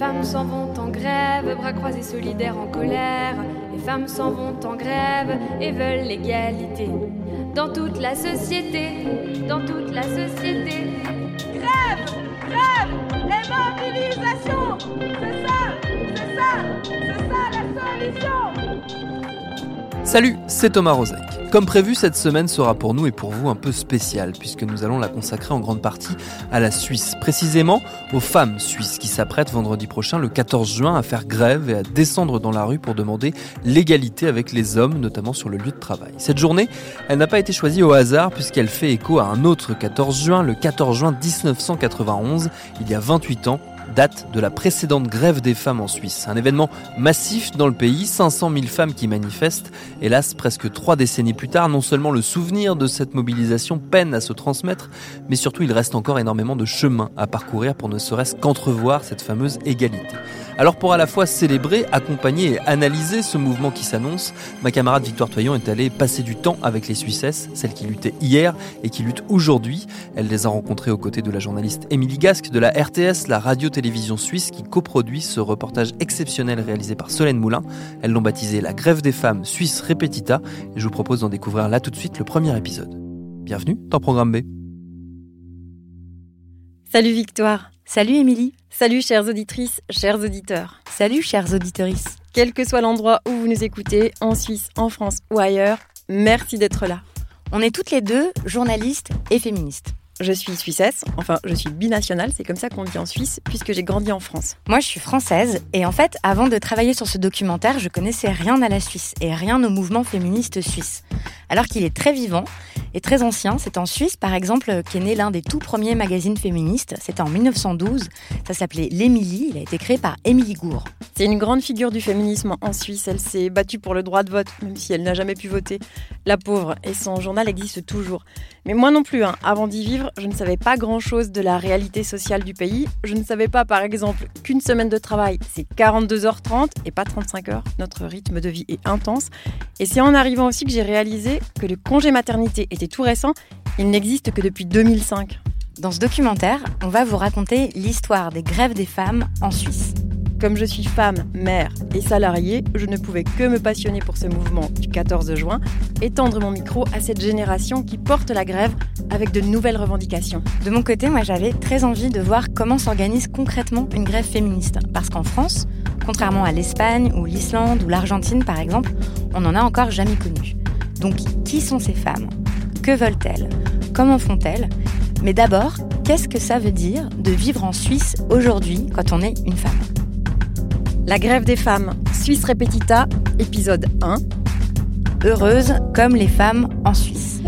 Femmes s'en vont en grève, bras croisés solidaires en colère. Les femmes s'en vont en grève et veulent l'égalité. Dans toute la société, dans toute la société. Grève Grève Les mobilisations C'est ça C'est ça C'est ça la solution Salut, c'est Thomas Rozek. Comme prévu, cette semaine sera pour nous et pour vous un peu spéciale, puisque nous allons la consacrer en grande partie à la Suisse, précisément aux femmes suisses qui s'apprêtent vendredi prochain, le 14 juin, à faire grève et à descendre dans la rue pour demander l'égalité avec les hommes, notamment sur le lieu de travail. Cette journée, elle n'a pas été choisie au hasard, puisqu'elle fait écho à un autre 14 juin, le 14 juin 1991, il y a 28 ans, date de la précédente grève des femmes en Suisse. Un événement massif dans le pays, 500 000 femmes qui manifestent. Hélas, presque trois décennies plus tard, non seulement le souvenir de cette mobilisation peine à se transmettre, mais surtout il reste encore énormément de chemin à parcourir pour ne serait-ce qu'entrevoir cette fameuse égalité. Alors pour à la fois célébrer, accompagner et analyser ce mouvement qui s'annonce, ma camarade Victoire Toyon est allée passer du temps avec les Suissesses, celles qui luttaient hier et qui luttent aujourd'hui. Elle les a rencontrées aux côtés de la journaliste Émilie Gasque de la RTS, la radio-télévision suisse qui coproduit ce reportage exceptionnel réalisé par Solène Moulin. Elles l'ont baptisé La grève des femmes suisse Repetita et je vous propose d'en découvrir là tout de suite le premier épisode. Bienvenue dans Programme B. Salut Victoire. Salut Émilie. Salut chères auditrices, chers auditeurs. Salut chères auditrices. Quel que soit l'endroit où vous nous écoutez, en Suisse, en France ou ailleurs, merci d'être là. On est toutes les deux journalistes et féministes. Je suis suissesse, enfin je suis binationale, c'est comme ça qu'on dit en Suisse, puisque j'ai grandi en France. Moi je suis française, et en fait, avant de travailler sur ce documentaire, je connaissais rien à la Suisse et rien au mouvement féministe suisse. Alors qu'il est très vivant et très ancien, c'est en Suisse par exemple qu'est né l'un des tout premiers magazines féministes, c'était en 1912, ça s'appelait L'Émilie, il a été créé par Émilie Gour. C'est une grande figure du féminisme en Suisse, elle s'est battue pour le droit de vote, même si elle n'a jamais pu voter. La pauvre, et son journal existe toujours. Mais moi non plus, hein. avant d'y vivre, je ne savais pas grand-chose de la réalité sociale du pays. Je ne savais pas, par exemple, qu'une semaine de travail, c'est 42h30 et pas 35 heures. Notre rythme de vie est intense. Et c'est en arrivant aussi que j'ai réalisé que le congé maternité était tout récent. Il n'existe que depuis 2005. Dans ce documentaire, on va vous raconter l'histoire des grèves des femmes en Suisse. Comme je suis femme, mère et salariée, je ne pouvais que me passionner pour ce mouvement du 14 juin et tendre mon micro à cette génération qui porte la grève avec de nouvelles revendications. De mon côté, moi j'avais très envie de voir comment s'organise concrètement une grève féministe. Parce qu'en France, contrairement à l'Espagne ou l'Islande ou l'Argentine par exemple, on n'en a encore jamais connu. Donc qui sont ces femmes? Que veulent-elles? Comment font-elles? Mais d'abord, qu'est-ce que ça veut dire de vivre en Suisse aujourd'hui quand on est une femme? La grève des femmes, Suisse Repetita, épisode 1. Heureuse comme les femmes en Suisse.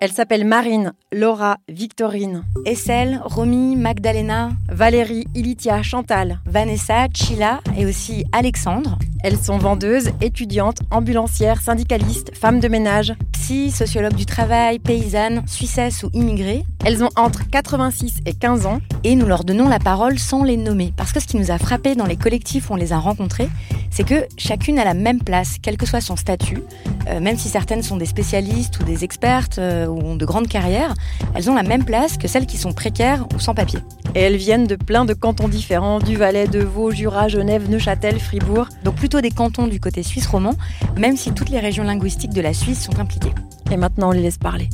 Elle s'appelle Marine, Laura, Victorine, Essel, Romy, Magdalena, Valérie, Ilitia, Chantal, Vanessa, Chila et aussi Alexandre. Elles sont vendeuses, étudiantes, ambulancières, syndicalistes, femmes de ménage, psy, sociologues du travail, paysannes, suissesses ou immigrées. Elles ont entre 86 et 15 ans. Et nous leur donnons la parole sans les nommer. Parce que ce qui nous a frappé dans les collectifs où on les a rencontrées, c'est que chacune a la même place, quel que soit son statut. Euh, même si certaines sont des spécialistes ou des expertes euh, ou ont de grandes carrières, elles ont la même place que celles qui sont précaires ou sans papier. Et elles viennent de plein de cantons différents, du Valais, de Vaud, Jura, Genève, Neuchâtel, Fribourg. Donc plutôt des cantons du côté suisse roman, même si toutes les régions linguistiques de la Suisse sont impliquées. Et maintenant, on les laisse parler.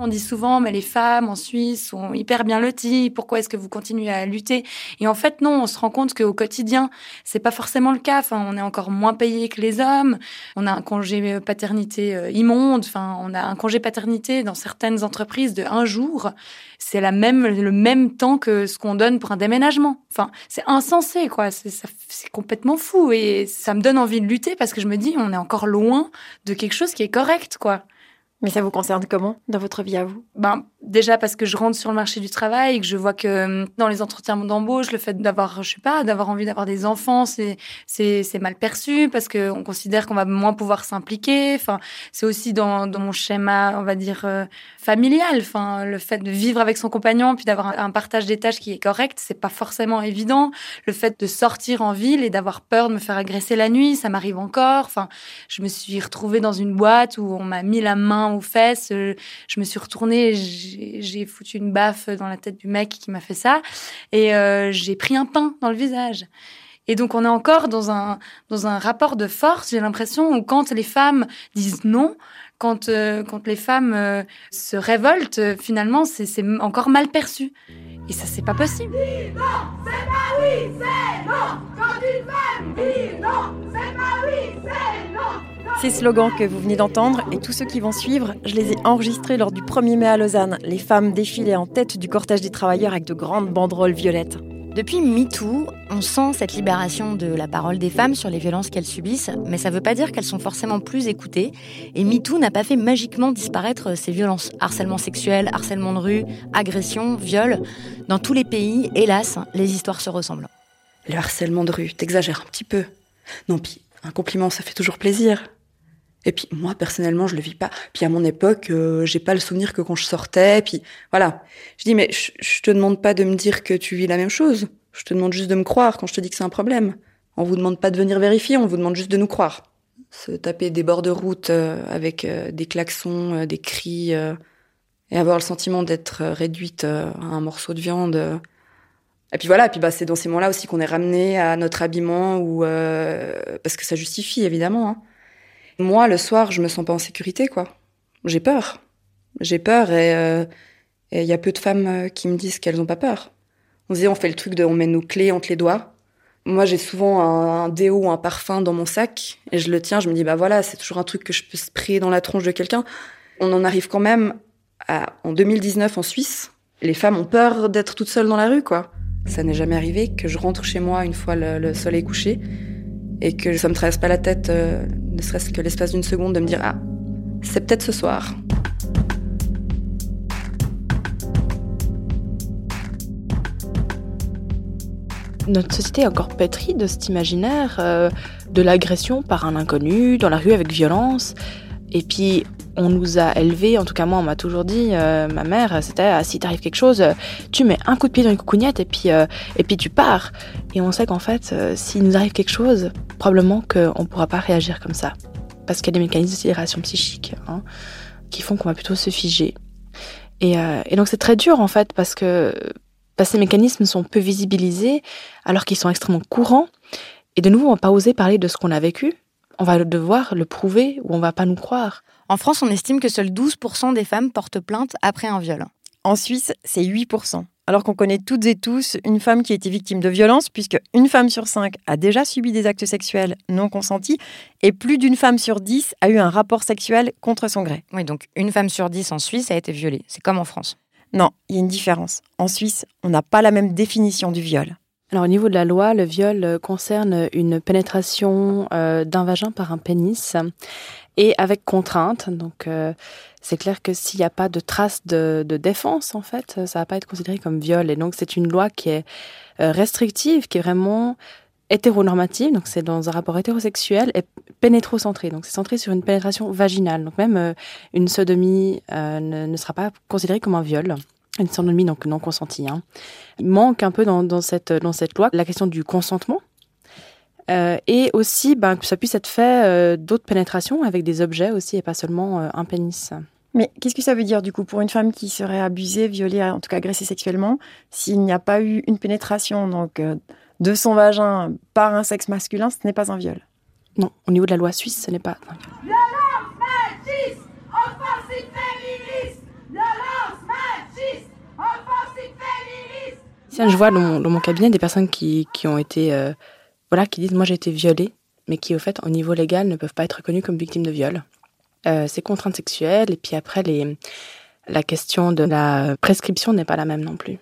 On dit souvent, mais les femmes en Suisse sont hyper bien loties. Pourquoi est-ce que vous continuez à lutter? Et en fait, non. On se rend compte qu'au quotidien, c'est pas forcément le cas. Enfin, on est encore moins payé que les hommes. On a un congé paternité euh, immonde. Enfin, on a un congé paternité dans certaines entreprises de un jour. C'est la même, le même temps que ce qu'on donne pour un déménagement. Enfin, c'est insensé, quoi. C'est complètement fou. Et ça me donne envie de lutter parce que je me dis, on est encore loin de quelque chose qui est correct, quoi. Mais ça vous concerne comment dans votre vie à vous? Ben déjà parce que je rentre sur le marché du travail et que je vois que euh, dans les entretiens d'embauche, le fait d'avoir, je sais pas, d'avoir envie d'avoir des enfants, c'est c'est c'est mal perçu parce que on considère qu'on va moins pouvoir s'impliquer. Enfin, c'est aussi dans dans mon schéma, on va dire euh, familial. Enfin, le fait de vivre avec son compagnon puis d'avoir un, un partage des tâches qui est correct, c'est pas forcément évident. Le fait de sortir en ville et d'avoir peur de me faire agresser la nuit, ça m'arrive encore. Enfin, je me suis retrouvée dans une boîte où on m'a mis la main aux fesses. euh, Je me suis retournée, j'ai foutu une baffe dans la tête du mec qui m'a fait ça, et euh, j'ai pris un pain dans le visage. Et donc on est encore dans un dans un rapport de force. J'ai l'impression où quand les femmes disent non, quand euh, quand les femmes se révoltent, finalement c'est encore mal perçu. Et ça c'est pas possible. Ces slogans que vous venez d'entendre et tous ceux qui vont suivre, je les ai enregistrés lors du 1er mai à Lausanne. Les femmes défilaient en tête du cortège des travailleurs avec de grandes banderoles violettes. Depuis MeToo, on sent cette libération de la parole des femmes sur les violences qu'elles subissent, mais ça ne veut pas dire qu'elles sont forcément plus écoutées. Et MeToo n'a pas fait magiquement disparaître ces violences. Harcèlement sexuel, harcèlement de rue, agression, viol. Dans tous les pays, hélas, les histoires se ressemblent. Le harcèlement de rue, t'exagères un petit peu. Non, puis un compliment, ça fait toujours plaisir. Et puis moi, personnellement, je le vis pas. Puis à mon époque, euh, j'ai pas le souvenir que quand je sortais. Puis voilà. Je dis, mais je, te demande pas de me dire que tu vis la même chose. Je te demande juste de me croire quand je te dis que c'est un problème. On vous demande pas de venir vérifier, on vous demande juste de nous croire. Se taper des bords de route euh, avec euh, des klaxons, euh, des cris, et avoir le sentiment d'être réduite à un morceau de viande. Et puis voilà, et puis bah c'est dans ces moments-là aussi qu'on est ramené à notre habillement ou parce que ça justifie évidemment. hein. Moi, le soir, je me sens pas en sécurité, quoi. J'ai peur. J'ai peur et euh, il y a peu de femmes euh, qui me disent qu'elles ont pas peur. On se dit, on fait le truc de, on met nos clés entre les doigts. Moi, j'ai souvent un, un déo ou un parfum dans mon sac et je le tiens. Je me dis, bah voilà, c'est toujours un truc que je peux sprayer dans la tronche de quelqu'un. On en arrive quand même à, en 2019 en Suisse. Les femmes ont peur d'être toutes seules dans la rue, quoi. Ça n'est jamais arrivé que je rentre chez moi une fois le, le soleil couché et que ça me traverse pas la tête, euh, ne serait-ce que l'espace d'une seconde, de me dire ah, c'est peut-être ce soir. Notre société est encore pétrie de cet imaginaire euh, de l'agression par un inconnu, dans la rue avec violence. Et puis, on nous a élevés, en tout cas moi, on m'a toujours dit, euh, ma mère, c'était ah, si t'arrive quelque chose, euh, tu mets un coup de pied dans une coucougnette et puis, euh, et puis tu pars. Et on sait qu'en fait, s'il nous arrive quelque chose, probablement qu'on ne pourra pas réagir comme ça. Parce qu'il y a des mécanismes de sidération psychique hein, qui font qu'on va plutôt se figer. Et, donc c'est très dur en fait parce que parce que ces mécanismes sont peu visibilisés alors qu'ils sont extrêmement courants. Et de nouveau, on va pas oser parler de ce qu'on a vécu. On va devoir le prouver ou on va pas nous croire. En France, on estime que seuls 12% des femmes portent plainte après un viol. En Suisse, c'est 8%. Alors qu'on connaît toutes et tous une femme qui a été victime de violence, puisque une femme sur cinq a déjà subi des actes sexuels non consentis, et plus d'une femme sur dix a eu un rapport sexuel contre son gré. Oui, donc une femme sur dix en Suisse a été violée. C'est comme en France. Non, il y a une différence. En Suisse, on n'a pas la même définition du viol. Alors au niveau de la loi, le viol euh, concerne une pénétration euh, d'un vagin par un pénis et avec contrainte. Donc euh, c'est clair que s'il n'y a pas de trace de, de défense, en fait, ça va pas être considéré comme viol. Et donc c'est une loi qui est euh, restrictive, qui est vraiment hétéronormative, donc c'est dans un rapport hétérosexuel et pénétrocentré, donc c'est centré sur une pénétration vaginale. Donc même euh, une sodomie euh, ne, ne sera pas considérée comme un viol. Une sodomie donc non consentie. Hein. Manque un peu dans, dans, cette, dans cette loi la question du consentement. Euh, et aussi ben, que ça puisse être fait euh, d'autres pénétrations avec des objets aussi et pas seulement euh, un pénis. Mais qu'est-ce que ça veut dire du coup pour une femme qui serait abusée, violée, en tout cas agressée sexuellement, s'il n'y a pas eu une pénétration donc euh, de son vagin par un sexe masculin, ce n'est pas un viol? Non, au niveau de la loi suisse, ce n'est pas un viol. Violence machiste, offensive féministe. Violence machiste, offensive féministe. Si je vois dans mon, dans mon cabinet des personnes qui, qui ont été, euh, voilà, qui disent moi j'ai été violée, mais qui au fait au niveau légal ne peuvent pas être reconnues comme victimes de viol. Euh, c'est contrainte sexuelle et puis après la question de la prescription n'est pas la même non plus.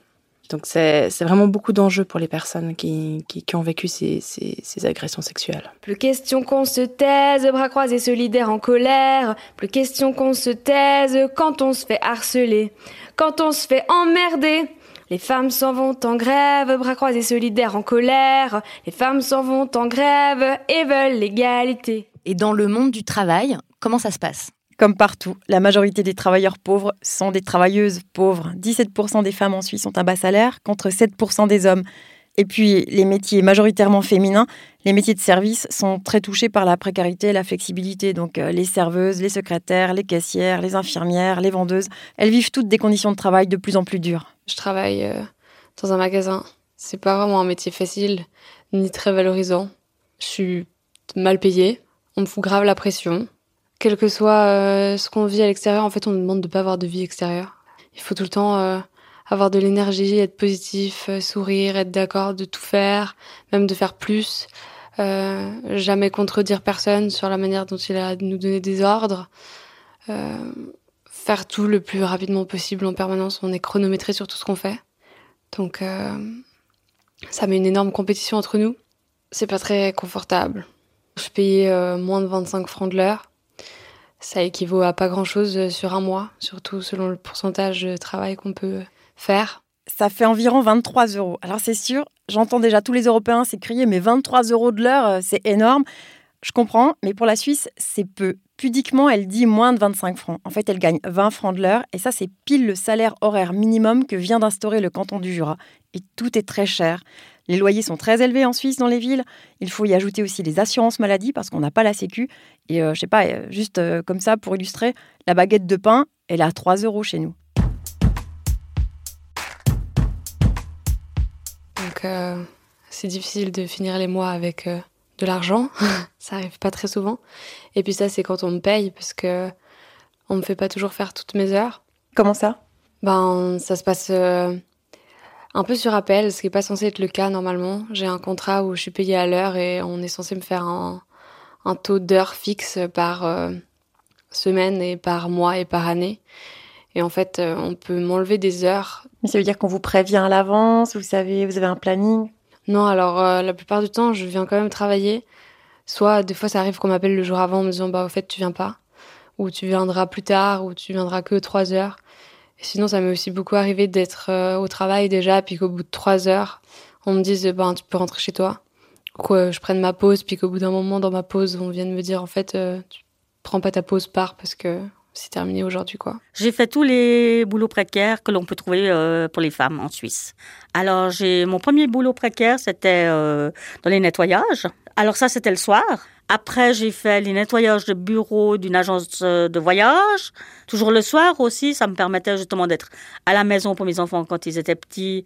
Donc c'est vraiment beaucoup d'enjeux pour les personnes qui, ont vécu ces, ces, ces, agressions sexuelles. Plus question qu'on se taise, bras croisés solidaires en colère. Plus question qu'on se taise quand on se fait harceler, quand on se fait emmerder. Les femmes s'en vont en grève, bras croisés solidaires en colère. Les femmes s'en vont en grève et veulent l'égalité. Et dans le monde du travail, comment ça se passe? Comme partout, la majorité des travailleurs pauvres sont des travailleuses pauvres. 17% des femmes en Suisse ont un bas salaire contre 7% des hommes. Et puis, les métiers majoritairement féminins, les métiers de service sont très touchés par la précarité et la flexibilité. Donc, euh, les serveuses, les secrétaires, les caissières, les infirmières, les vendeuses, elles vivent toutes des conditions de travail de plus en plus dures. Je travaille euh, dans un magasin. C'est pas vraiment un métier facile, ni très valorisant. Je suis mal payée. On me fout grave la pression quel que soit euh, ce qu'on vit à l'extérieur, en fait, on nous demande de pas avoir de vie extérieure. Il faut tout le temps avoir de l'énergie, être positif, euh, sourire, être d'accord de tout faire, même de faire plus. jamais contredire personne sur la manière dont il a de nous donner des ordres. faire tout le plus rapidement possible en permanence. On est chronométré sur tout ce qu'on fait. Donc, ça met une énorme compétition entre nous. C'est pas très confortable. Je payais moins de 25 francs de l'heure ça équivaut à pas grand-chose euh, sur un mois, surtout selon le pourcentage de travail qu'on peut faire. Ça fait environ 23 euros. Alors c'est sûr, j'entends déjà tous les Européens s'écrier, mais 23 euros de l'heure, euh, c'est énorme. Je comprends, mais pour la Suisse, c'est peu. Pudiquement, elle dit moins de 25 francs. En fait, elle gagne 20 francs de l'heure, et ça, c'est pile le salaire horaire minimum que vient d'instaurer le canton du Jura. Et tout est très cher. Les loyers sont très élevés en Suisse dans les villes. Il faut y ajouter aussi les assurances maladie parce qu'on n'a pas la sécu. Et euh, je sais pas, euh, juste euh, comme ça pour illustrer, la baguette de pain, elle est à 3 euros chez nous. Donc c'est difficile de finir les mois avec de l'argent. ça arrive pas très souvent. Et puis ça c'est quand on me paye parce que on me fait pas toujours faire toutes mes heures. Comment ça? Ben ça se passe un peu sur appel, ce qui n'est pas censé être le cas normalement. J'ai un contrat où je suis payée à l'heure et on est censé me faire un, taux d'heure fixe par euh, semaine et par mois et par année. Et en fait, euh, on peut m'enlever des heures. Mais ça veut dire qu'on vous prévient à l'avance, vous savez, vous avez un planning? Non, alors euh, la plupart du temps, je viens quand même travailler. Soit des fois, ça arrive qu'on m'appelle le jour avant en me disant bah au fait tu viens pas, ou tu viendras plus tard, ou tu viendras que trois heures sinon, ça m'est aussi beaucoup arrivé d'être euh, au travail déjà, puis qu'au bout de trois heures, on me dise ben tu peux rentrer chez toi. Ou que je prenne ma pause, puis qu'au bout d'un moment dans ma pause, on vienne me dire en fait tu prends pas ta pause, pars parce que c'est terminé aujourd'hui quoi. J'ai fait tous les boulots précaires que l'on peut trouver euh, pour les femmes en Suisse. Alors j'ai mon premier boulot précaire, c'était dans les nettoyages. Alors ça c'était le soir. Après, j'ai fait les nettoyages de bureau d'une agence euh, de voyage. Toujours le soir aussi, ça me permettait justement d'être à la maison pour mes enfants quand ils étaient petits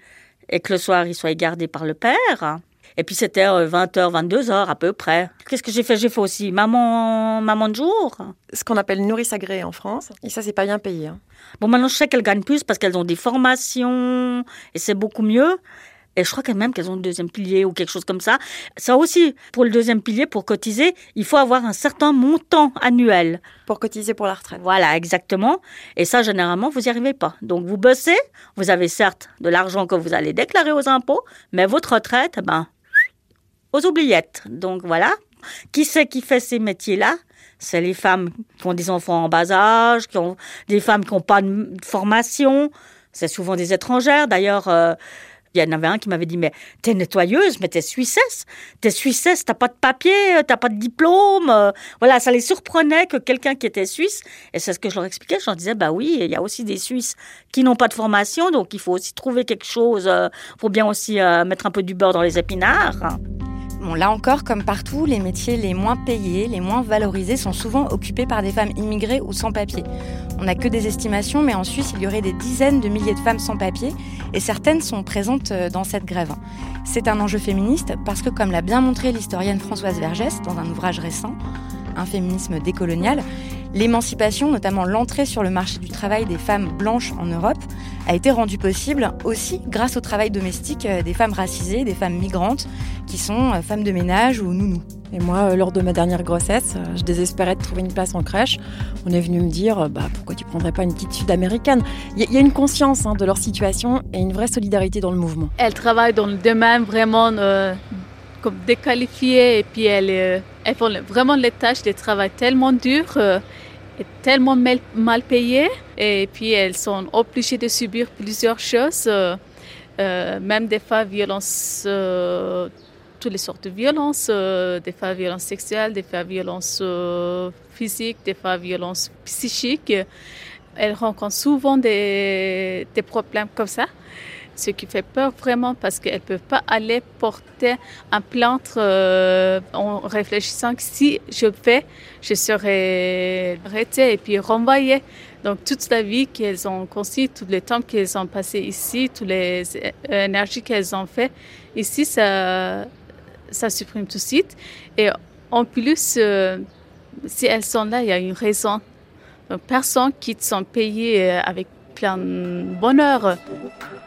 et que le soir, ils soient gardés par le père. Et puis c'était 20h, euh, 22h à peu près. Qu'est-ce que j'ai fait? J'ai fait aussi maman, maman de jour. Ce qu'on appelle nourrice agréée en France. Et ça, c'est pas bien payé. Hein. Bon, maintenant, je sais qu'elles gagnent plus parce qu'elles ont des formations et c'est beaucoup mieux. Et je crois quand même qu'elles ont le deuxième pilier ou quelque chose comme ça. Ça aussi, pour le deuxième pilier, pour cotiser, il faut avoir un certain montant annuel. Pour cotiser pour la retraite. Voilà, exactement. Et ça, généralement, vous n'y arrivez pas. Donc, vous bossez, vous avez certes de l'argent que vous allez déclarer aux impôts, mais votre retraite, ben, aux oubliettes. Donc, voilà. Qui c'est qui fait ces métiers-là? C'est les femmes qui ont des enfants en bas âge, qui ont des femmes qui n'ont pas de formation. C'est souvent des étrangères. D'ailleurs, euh, il y en avait un qui m'avait dit, mais t'es nettoyeuse, mais t'es suissesse. T'es suissesse, t'as pas de papier, t'as pas de diplôme. Voilà, ça les surprenait que quelqu'un qui était suisse, et c'est ce que je leur expliquais, je leur disais, bah oui, il y a aussi des Suisses qui n'ont pas de formation, donc il faut aussi trouver quelque chose, euh, pour bien aussi euh, mettre un peu du beurre dans les épinards. Là encore, comme partout, les métiers les moins payés, les moins valorisés sont souvent occupés par des femmes immigrées ou sans papier. On n'a que des estimations, mais en Suisse, il y aurait des dizaines de milliers de femmes sans papier, et certaines sont présentes euh, dans cette grève. C'est un enjeu féministe parce que, comme l'a bien montré l'historienne Françoise Vergès dans un ouvrage récent, Un féminisme décolonial, L'émancipation, notamment l'entrée sur le marché du travail des femmes blanches en Europe, a été rendue possible aussi grâce au travail domestique euh, des femmes racisées, des femmes migrantes, qui sont euh, femmes de ménage ou nounous. Et moi, lors de ma dernière grossesse, je désespérais de trouver une place en crèche. On est venu me dire, bah, pourquoi tu prendrais pas une petite sud-américaine Il y, a une conscience hein, de leur situation et une vraie solidarité dans le mouvement. Elles travaillent dans le domaine vraiment euh, comme déqualifiées et puis elles, euh, elles, font vraiment les tâches de travail tellement dures euh, et tellement mal, payées. Et puis elles sont obligées de subir plusieurs choses, même des fois violences toutes les sortes de violences, euh, des fois violences sexuelles, des fois violences euh, physiques, des fois violences psychiques. Elles rencontrent souvent des, des problèmes comme ça, ce qui fait peur vraiment parce qu'elles ne peuvent pas aller porter un plainte euh, en réfléchissant que si je fais, je serai arrêtée et puis renvoyée. Donc toute la vie qu'elles ont conçue, tout le temps qu'elles ont passé ici, toutes les énergies qu'elles ont fait ici, ça, ça supprime tout de suite. Et en plus, euh, si elles sont là, il y a une raison. Donc, personne quitte son pays euh, avec de bonheur.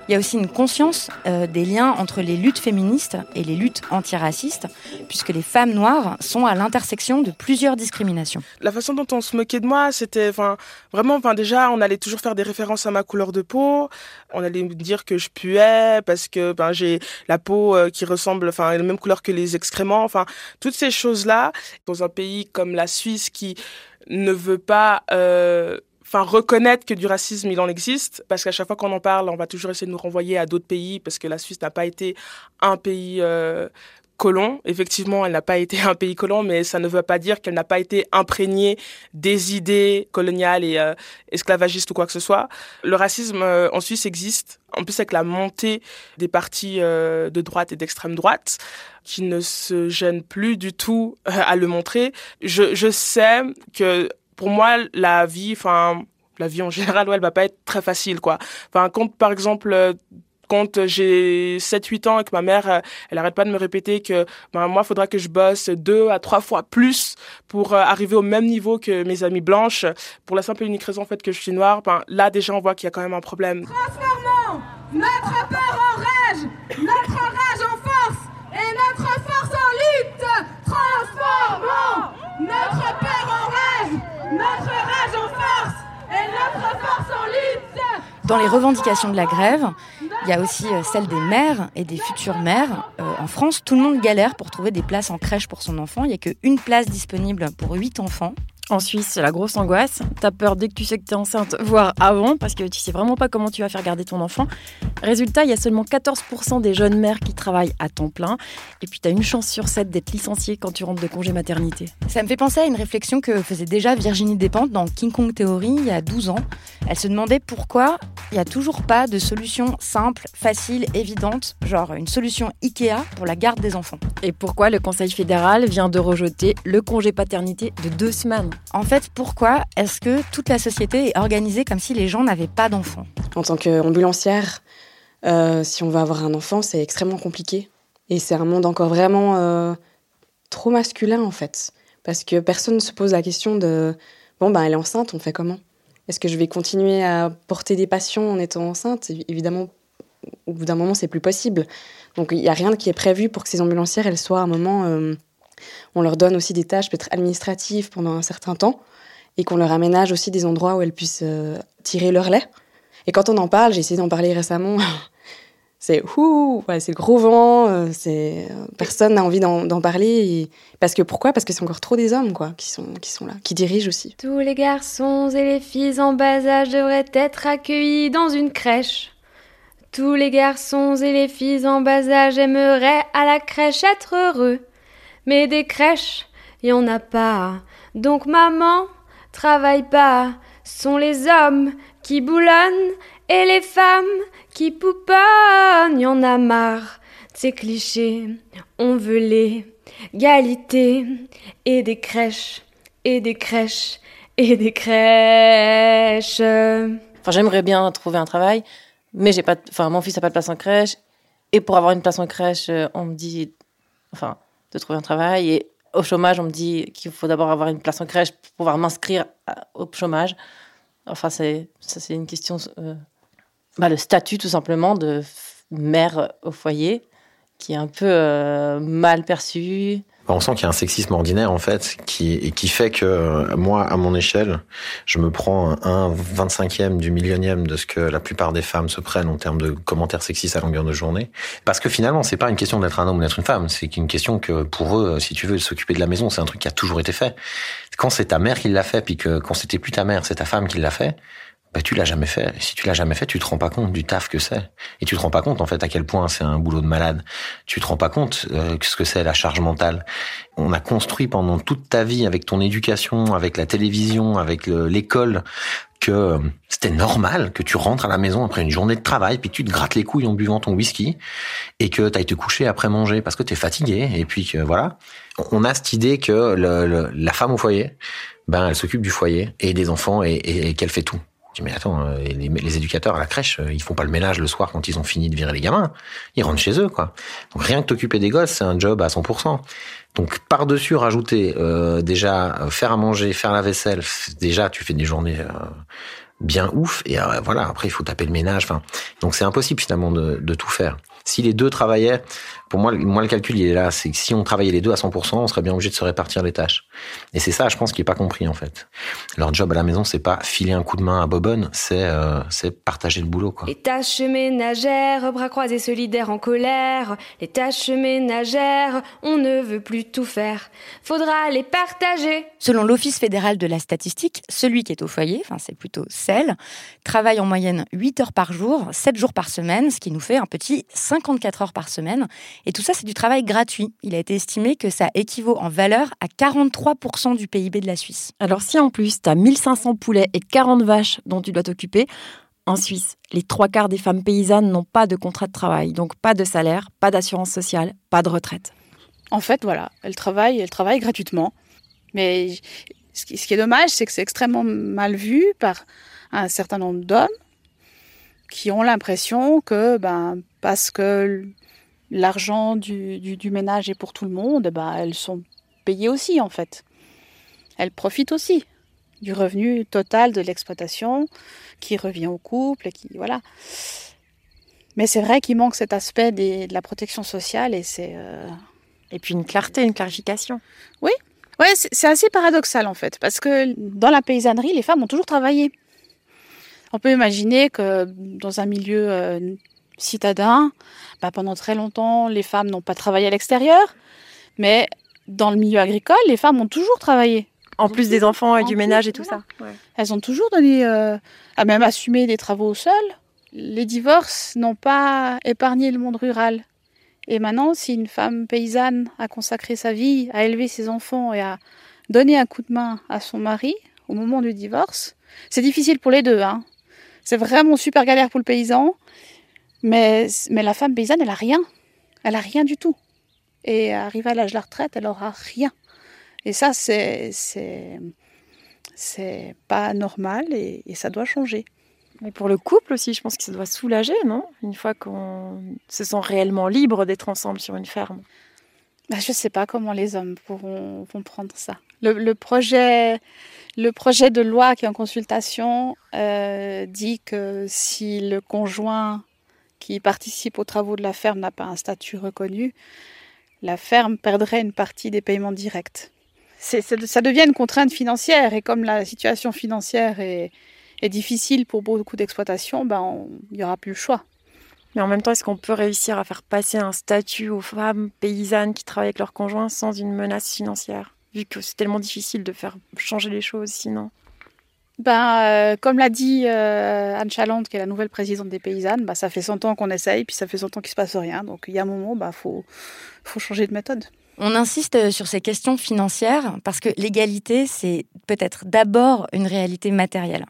Il y a aussi une conscience euh, des liens entre les luttes féministes et les luttes antiracistes, puisque les femmes noires sont à l'intersection de plusieurs discriminations. La façon dont on se moquait de moi, c'était vraiment enfin déjà on allait toujours faire des références à ma couleur de peau, on allait me dire que je puais parce que ben j'ai la peau euh, qui ressemble enfin la même couleur que les excréments, enfin toutes ces choses-là dans un pays comme la Suisse qui ne veut pas euh, enfin reconnaître que du racisme il en existe parce qu'à chaque fois qu'on en parle on va toujours essayer de nous renvoyer à d'autres pays parce que la Suisse n'a pas été un pays euh, colon. Effectivement elle n'a pas été un pays colon mais ça ne veut pas dire qu'elle n'a pas été imprégnée des idées coloniales et euh, esclavagistes ou quoi que ce soit. Le racisme euh, en Suisse existe en plus avec la montée des partis de droite et d'extrême droite qui ne se gênent plus du tout à le montrer. Je, je sais que pour moi, la vie, enfin, la vie en général, ouais, elle va pas être très facile, quoi. Enfin, quand, par exemple, euh, quand j'ai 7-8 ans et que ma mère, euh, elle arrête pas de me répéter que ben, moi, il faudra que je bosse deux à trois fois plus pour euh, arriver au même niveau que mes amies blanches, pour la simple et unique raison en fait que je suis noire, ben, là déjà on voit qu'il y a quand même un problème. Transformons notre peur en rage, notre rage en force et notre force en lutte. Transformons notre peur notre rage en force et notre force en lutte. Dans les revendications de la grève, il y a aussi euh, celle des mères et des futures mères. Euh, en France, tout le monde galère pour trouver des places en crèche pour son enfant. Il n'y a qu'une place disponible pour 8 enfants. En Suisse, c'est la grosse angoisse. T'as peur dès que tu sais que t'es enceinte, voire avant, parce que tu sais vraiment pas comment tu vas faire garder ton enfant. Résultat, il y a seulement 14% des jeunes mères qui travaillent à temps plein. Et puis t'as une chance sur 7 d'être licenciée quand tu rentres de congé maternité. Ça me fait penser à une réflexion que faisait déjà Virginie Despentes dans King Kong Theory il y a 12 ans. Elle se demandait pourquoi il n'y a toujours pas de solution simple, facile, évidente, genre une solution IKEA pour la garde des enfants. Et pourquoi le Conseil fédéral vient de rejeter le congé paternité de deux semaines? En fait, pourquoi est-ce que toute la société est organisée comme si les gens n'avaient pas d'enfants? En tant qu'ambulancière, euh, si on veut avoir un enfant, c'est extrêmement compliqué. Et c'est un monde encore vraiment euh, trop masculin, en fait. Parce que personne ne se pose la question de bon, ben, elle est enceinte, on fait comment? Est-ce que je vais continuer à porter des passions en étant enceinte? Évidemment, au bout d'un moment, c'est plus possible. Donc, il n'y a rien qui est prévu pour que ces ambulancières, elles soient à un moment. Euh, on leur donne aussi des tâches peut-être administratives pendant un certain temps et qu'on leur aménage aussi des endroits où elles puissent euh, tirer leur lait. Et quand on en parle, j'ai essayé d'en parler récemment, c'est ouh, c'est le gros vent, euh, c'est euh, personne n'a envie d'en parler parce que pourquoi? Parce que c'est encore trop des hommes quoi qui sont qui sont là, qui dirigent aussi. Tous les garçons et les filles en bas âge devraient être accueillis dans une crèche. Tous les garçons et les filles en bas âge aimeraient à la crèche être heureux. Mais des crèches, y en a pas. Donc maman, travaille pas. Sont les hommes qui boulonnent et les femmes qui pouponnent. Y en a marre. Ces clichés, on veut les galités et des crèches et des crèches et des crèches. Enfin, j'aimerais bien trouver un travail, mais j'ai pas. Enfin, mon fils a pas de place en crèche. Et pour avoir une place en crèche, euh, on me dit, enfin, de trouver un travail. Et au chômage, on me dit qu'il faut d'abord avoir une place en crèche pour pouvoir m'inscrire au chômage. Enfin, c'est ça, c'est une question. Euh, bah, le statut, tout simplement, de mère au foyer, qui est un peu euh, mal perçu. On sent qu'il y a un sexisme ordinaire en fait qui qui fait que euh, moi à mon échelle je me prends un 25e du millionième de ce que la plupart des femmes se prennent en termes de commentaires sexistes à longueur de journée. Parce que finalement c'est pas une question d'être un homme ou d'être une femme. C'est une question que pour eux si tu veux s'occuper de la maison c'est un truc qui a toujours été fait. Quand c'est ta mère qui l'a fait puis que quand c'était plus ta mère c'est ta femme qui l'a fait bah, tu l'as jamais fait. Si tu l'as jamais fait, tu te rends pas compte du taf que c'est. Et tu te rends pas compte, en fait, à quel point c'est un boulot de malade. Tu te rends pas compte euh, ce que c'est la charge mentale. On a construit pendant toute ta vie avec ton éducation, avec la télévision, avec l'école, que euh, c'était normal que tu rentres à la maison après une journée de travail, puis que tu te grattes les couilles en buvant ton whisky, et que tu ailles te coucher après manger parce que tu es fatigué, et puis que voilà. On a cette idée que le, la femme au foyer, ben elle s'occupe du foyer et des enfants et, et qu'elle fait tout. Je dis, mais attends, euh, les, les, éducateurs à la crèche, euh, ils font pas le ménage le soir quand ils ont fini de virer les gamins. Ils rentrent chez eux, quoi. Donc rien que t'occuper des gosses, c'est un job à 100%. Donc par-dessus rajouter euh, déjà faire à manger, faire la vaisselle, déjà tu fais des journées bien ouf et voilà après il faut taper le ménage. Enfin donc c'est impossible finalement de, de tout faire. Si les deux travaillaient, pour moi, moi le calcul il est là, c'est que si on travaillait les deux à 100%, on serait bien obligé de se répartir les tâches. Et c'est ça, je pense, qui est pas compris en fait. Leur job à la maison, c'est pas filer un coup de main à Bobonne, c'est euh, c'est partager le boulot quoi. Les tâches ménagères, bras croisés solidaires en colère, les tâches ménagères, on ne veut plus tout faire. Faudra les partager. Selon l'Office fédéral de la statistique, celui qui est au foyer, enfin c'est plutôt celle, travaille en moyenne 8 heures par jour, 7 jours par semaine, ce qui nous fait un petit 54 heures par semaine. Et tout ça, c'est du travail gratuit. Il a été estimé que ça équivaut en valeur à 43% du PIB de la Suisse. Alors si en plus, tu as 1500 poulets et 40 vaches dont tu dois t'occuper, en Suisse, les trois quarts des femmes paysannes n'ont pas de contrat de travail, donc pas de salaire, pas d'assurance sociale, pas de retraite. En fait, voilà, elles travaillent, elles travaillent gratuitement. Mais ce qui, est dommage, c'est que c'est extrêmement mal vu par un certain nombre d'hommes qui ont l'impression que, ben, parce que l'argent du, du, ménage est pour tout le monde, ben, elles sont payées aussi, en fait. Elles profitent aussi du revenu total de l'exploitation qui revient au couple et qui, voilà. Mais c'est vrai qu'il manque cet aspect des, de la protection sociale et c'est. Euh, et puis une clarté, une clarification. Oui, ouais, c'est assez paradoxal en fait, parce que dans la paysannerie, les femmes ont toujours travaillé. On peut imaginer que dans un milieu euh, citadin, bah, pendant très longtemps, les femmes n'ont pas travaillé à l'extérieur, mais dans le milieu agricole, les femmes ont toujours travaillé. En plus des enfants et du ménage et tout ça. Elles ont toujours donné, euh, à même assumé des travaux seules. Les divorces n'ont pas épargné le monde rural. Et maintenant, si une femme paysanne a consacré sa vie à élever ses enfants et à donner un coup de main à son mari au moment du divorce, c'est difficile pour les deux. Hein. C'est vraiment super galère pour le paysan. Mais, mais la femme paysanne, elle a rien. Elle a rien du tout. Et arrivée à l'âge de la retraite, elle aura rien. Et ça, c'est, c'est, pas normal et, ça doit changer. Mais pour le couple aussi, je pense que ça doit soulager, non? Une fois qu'on se sent réellement libre d'être ensemble sur une ferme. Bah, je ne sais pas comment les hommes pourront comprendre ça. Le, projet, le projet de loi qui est en consultation euh, dit que si le conjoint qui participe aux travaux de la ferme n'a pas un statut reconnu, la ferme perdrait une partie des paiements directs. ça devient une contrainte financière et comme la situation financière est, difficile pour beaucoup d'exploitations, ben il n'y aura plus le choix. Mais en même temps, est-ce qu'on peut réussir à faire passer un statut aux femmes paysannes qui travaillent avec leurs conjoints sans une menace financière? Vu que c'est tellement difficile de faire changer les choses sinon. Ben, euh, comme l'a dit euh, Anne Chalande, qui est la nouvelle présidente des paysannes, ben, ça fait 100 ans qu'on essaye, puis ça fait 100 ans qu'il se passe rien. Donc il y a un moment, il ben, faut, faut changer de méthode. On insiste sur ces questions financières parce que l'égalité, c'est peut-être d'abord une réalité matérielle.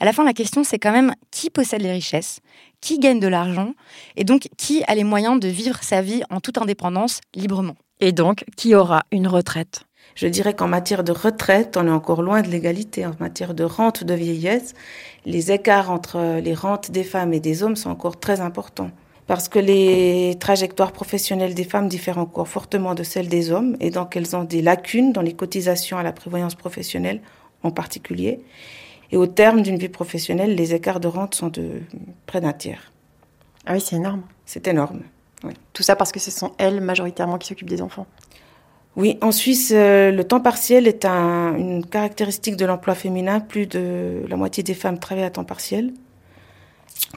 À la fin, la question, c'est quand même qui possède les richesses, qui gagne de l'argent, et donc qui a les moyens de vivre sa vie en toute indépendance, librement? Et donc, qui aura une retraite? Je dirais qu'en matière de retraite, on est encore loin de l'égalité. En matière de rente de vieillesse, les écarts entre les rentes des femmes et des hommes sont encore très importants. parce que les trajectoires professionnelles des femmes diffèrent encore fortement de celles des hommes et donc elles ont des lacunes dans les cotisations à la prévoyance professionnelle en particulier. Et au terme d'une vie professionnelle, les écarts de rente sont de près d'un tiers. Ah oui, c'est énorme. C'est énorme. Tout ça parce que ce sont elles majoritairement qui s'occupent des enfants. Oui, en Suisse, euh, le temps partiel est un, une caractéristique de l'emploi féminin. Plus de la moitié des femmes travaillent à temps partiel,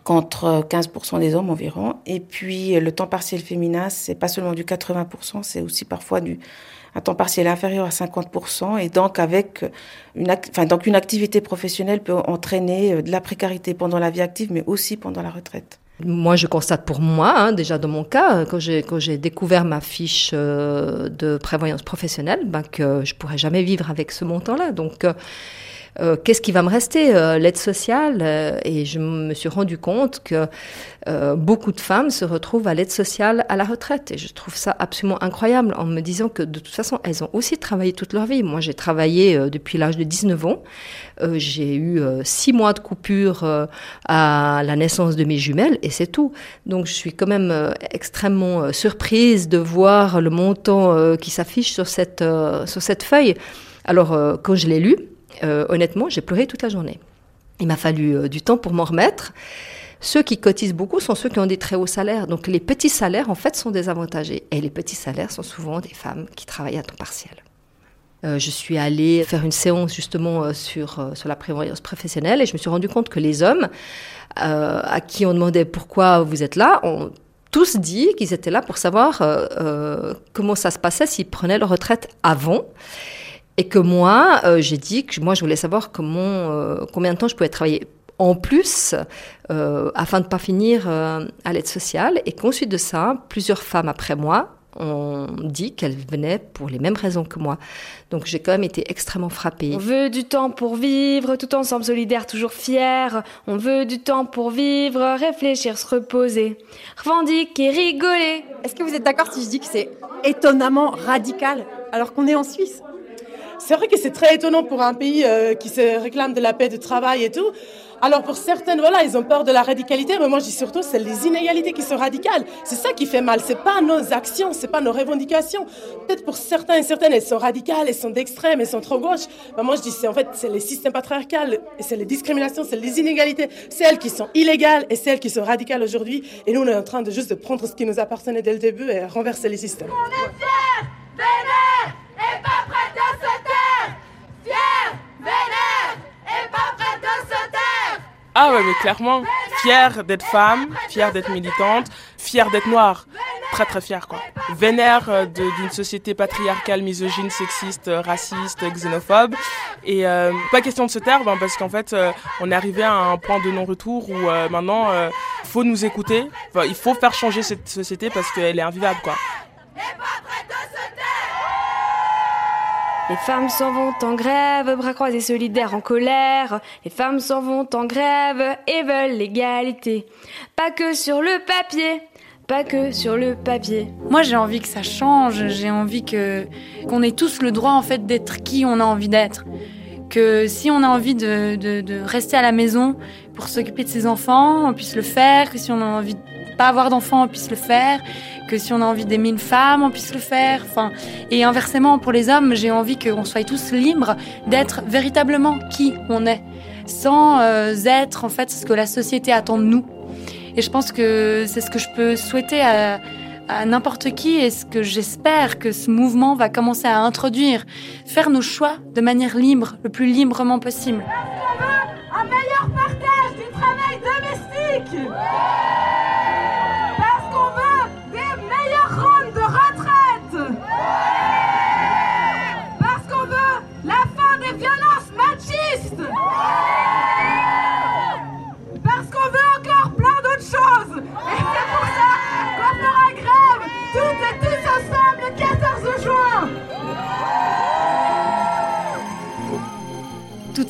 contre 15% des hommes environ. Et puis, le temps partiel féminin, c'est pas seulement du 80%, c'est aussi parfois du un temps partiel inférieur à 50%. Et donc, avec une, enfin, donc une activité professionnelle peut entraîner euh, de la précarité pendant la vie active, mais aussi pendant la retraite. Moi, je constate pour moi, hein, déjà dans mon cas, euh, quand j'ai, quand j'ai découvert ma fiche euh, de prévoyance professionnelle, ben, que je pourrais jamais vivre avec ce montant-là. Donc, euh, qu'est-ce qui va me rester euh, L'aide sociale. euh, et je me suis rendu compte que beaucoup de femmes se retrouvent à l'aide sociale à la retraite. Et je trouve ça absolument incroyable en me disant que de toute façon, elles ont aussi travaillé toute leur vie. Moi, j'ai travaillé depuis l'âge de 19 ans. J'ai eu six mois de coupure à la naissance de mes jumelles et c'est tout. Donc, je suis quand même extrêmement surprise de voir le montant qui s'affiche sur cette, sur cette feuille. Alors, quand je l'ai lu, euh, honnêtement, j'ai pleuré toute la journée. Il m'a fallu euh, du temps pour m'en remettre. Ceux qui cotisent beaucoup sont ceux qui ont des très hauts salaires. Donc les petits salaires, en fait, sont désavantagés. Et les petits salaires sont souvent des femmes qui travaillent à temps partiel. Euh, je suis allée faire une séance justement sur, sur la prévoyance professionnelle et je me suis rendu compte que les hommes à qui on demandait pourquoi vous êtes là ont tous dit qu'ils étaient là pour savoir comment ça se passait s'ils prenaient leur retraite avant. Et que moi, euh, j'ai dit que moi, je voulais savoir comment, euh, combien de temps je pouvais travailler en plus euh, afin de ne pas finir euh, à l'aide sociale. Et qu'ensuite de ça, plusieurs femmes après moi ont dit qu'elles venaient pour les mêmes raisons que moi. Donc j'ai quand même été extrêmement frappée. On veut du temps pour vivre, tout ensemble solidaire, toujours fier. On veut du temps pour vivre, réfléchir, se reposer, revendiquer, rigoler. Est-ce que vous êtes d'accord si je dis que c'est étonnamment radical alors qu'on est en Suisse? C'est vrai que c'est très étonnant pour un pays euh, qui se réclame de la paix de travail et tout. Alors pour certaines, voilà, ils ont peur de la radicalité, mais moi je dis surtout c'est les inégalités qui sont radicales. C'est ça qui fait mal. C'est pas nos actions, c'est pas nos revendications. Peut-être pour certains et certaines, elles sont radicales, elles sont d'extrême, elles sont trop gauche. Mais moi je dis c'est en fait c'est les systèmes patriarcaux, et c'est les discriminations, c'est les inégalités, c'est elles qui sont illégales et c'est elles qui sont radicales aujourd'hui. Et nous on est en train de juste de prendre ce qui nous appartenait dès le début et renverser les systèmes. Vénère et Ah ouais, mais clairement, fière d'être femme, fière d'être militante, fière d'être noire. Très très fière quoi. Vénère euh, d'une société patriarcale, misogyne, sexiste, euh, raciste, xénophobe. Et euh, pas question de se taire, ben, parce qu'en fait, euh, on est arrivé à un point de non-retour où euh, maintenant, euh, faut nous écouter. Enfin, il faut faire changer cette société parce qu'elle est invivable quoi. Les femmes s'en vont en grève, bras croisés solidaires en colère. Les femmes s'en vont en grève et veulent l'égalité. Pas que sur le papier, pas que sur le papier. Moi, j'ai envie que ça change. J'ai envie que qu'on ait tous le droit en fait d'être qui on a envie d'être. Que si on a envie de, rester à la maison pour s'occuper de ses enfants, on puisse le faire. Que si on a envie de pas avoir d'enfants, on puisse le faire. Que si on a envie d'aimer une femme, on puisse le faire. Enfin, et inversement pour les hommes, j'ai envie qu'on soit tous libres d'être véritablement qui on est, sans euh, être en fait ce que la société attend de nous. Et je pense que c'est ce que je peux souhaiter à, n'importe qui et ce que j'espère que ce mouvement va commencer à introduire. Faire nos choix de manière libre, le plus librement possible. Un meilleur partage du travail domestique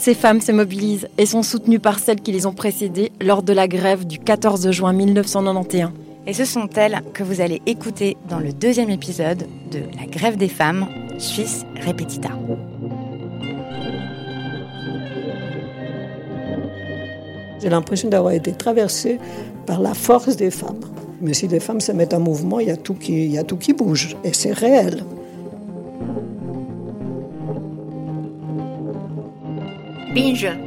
ces femmes se mobilisent et sont soutenues par celles qui les ont précédées lors de la grève du 14 juin 1991. Et ce sont elles que vous allez écouter dans le deuxième épisode de La grève des femmes, Suisse Repetita. J'ai l'impression d'avoir été traversée par la force des femmes. Mais si les femmes se mettent en mouvement, il y a tout qui, il y a tout qui bouge. Et c'est réel. Pinja.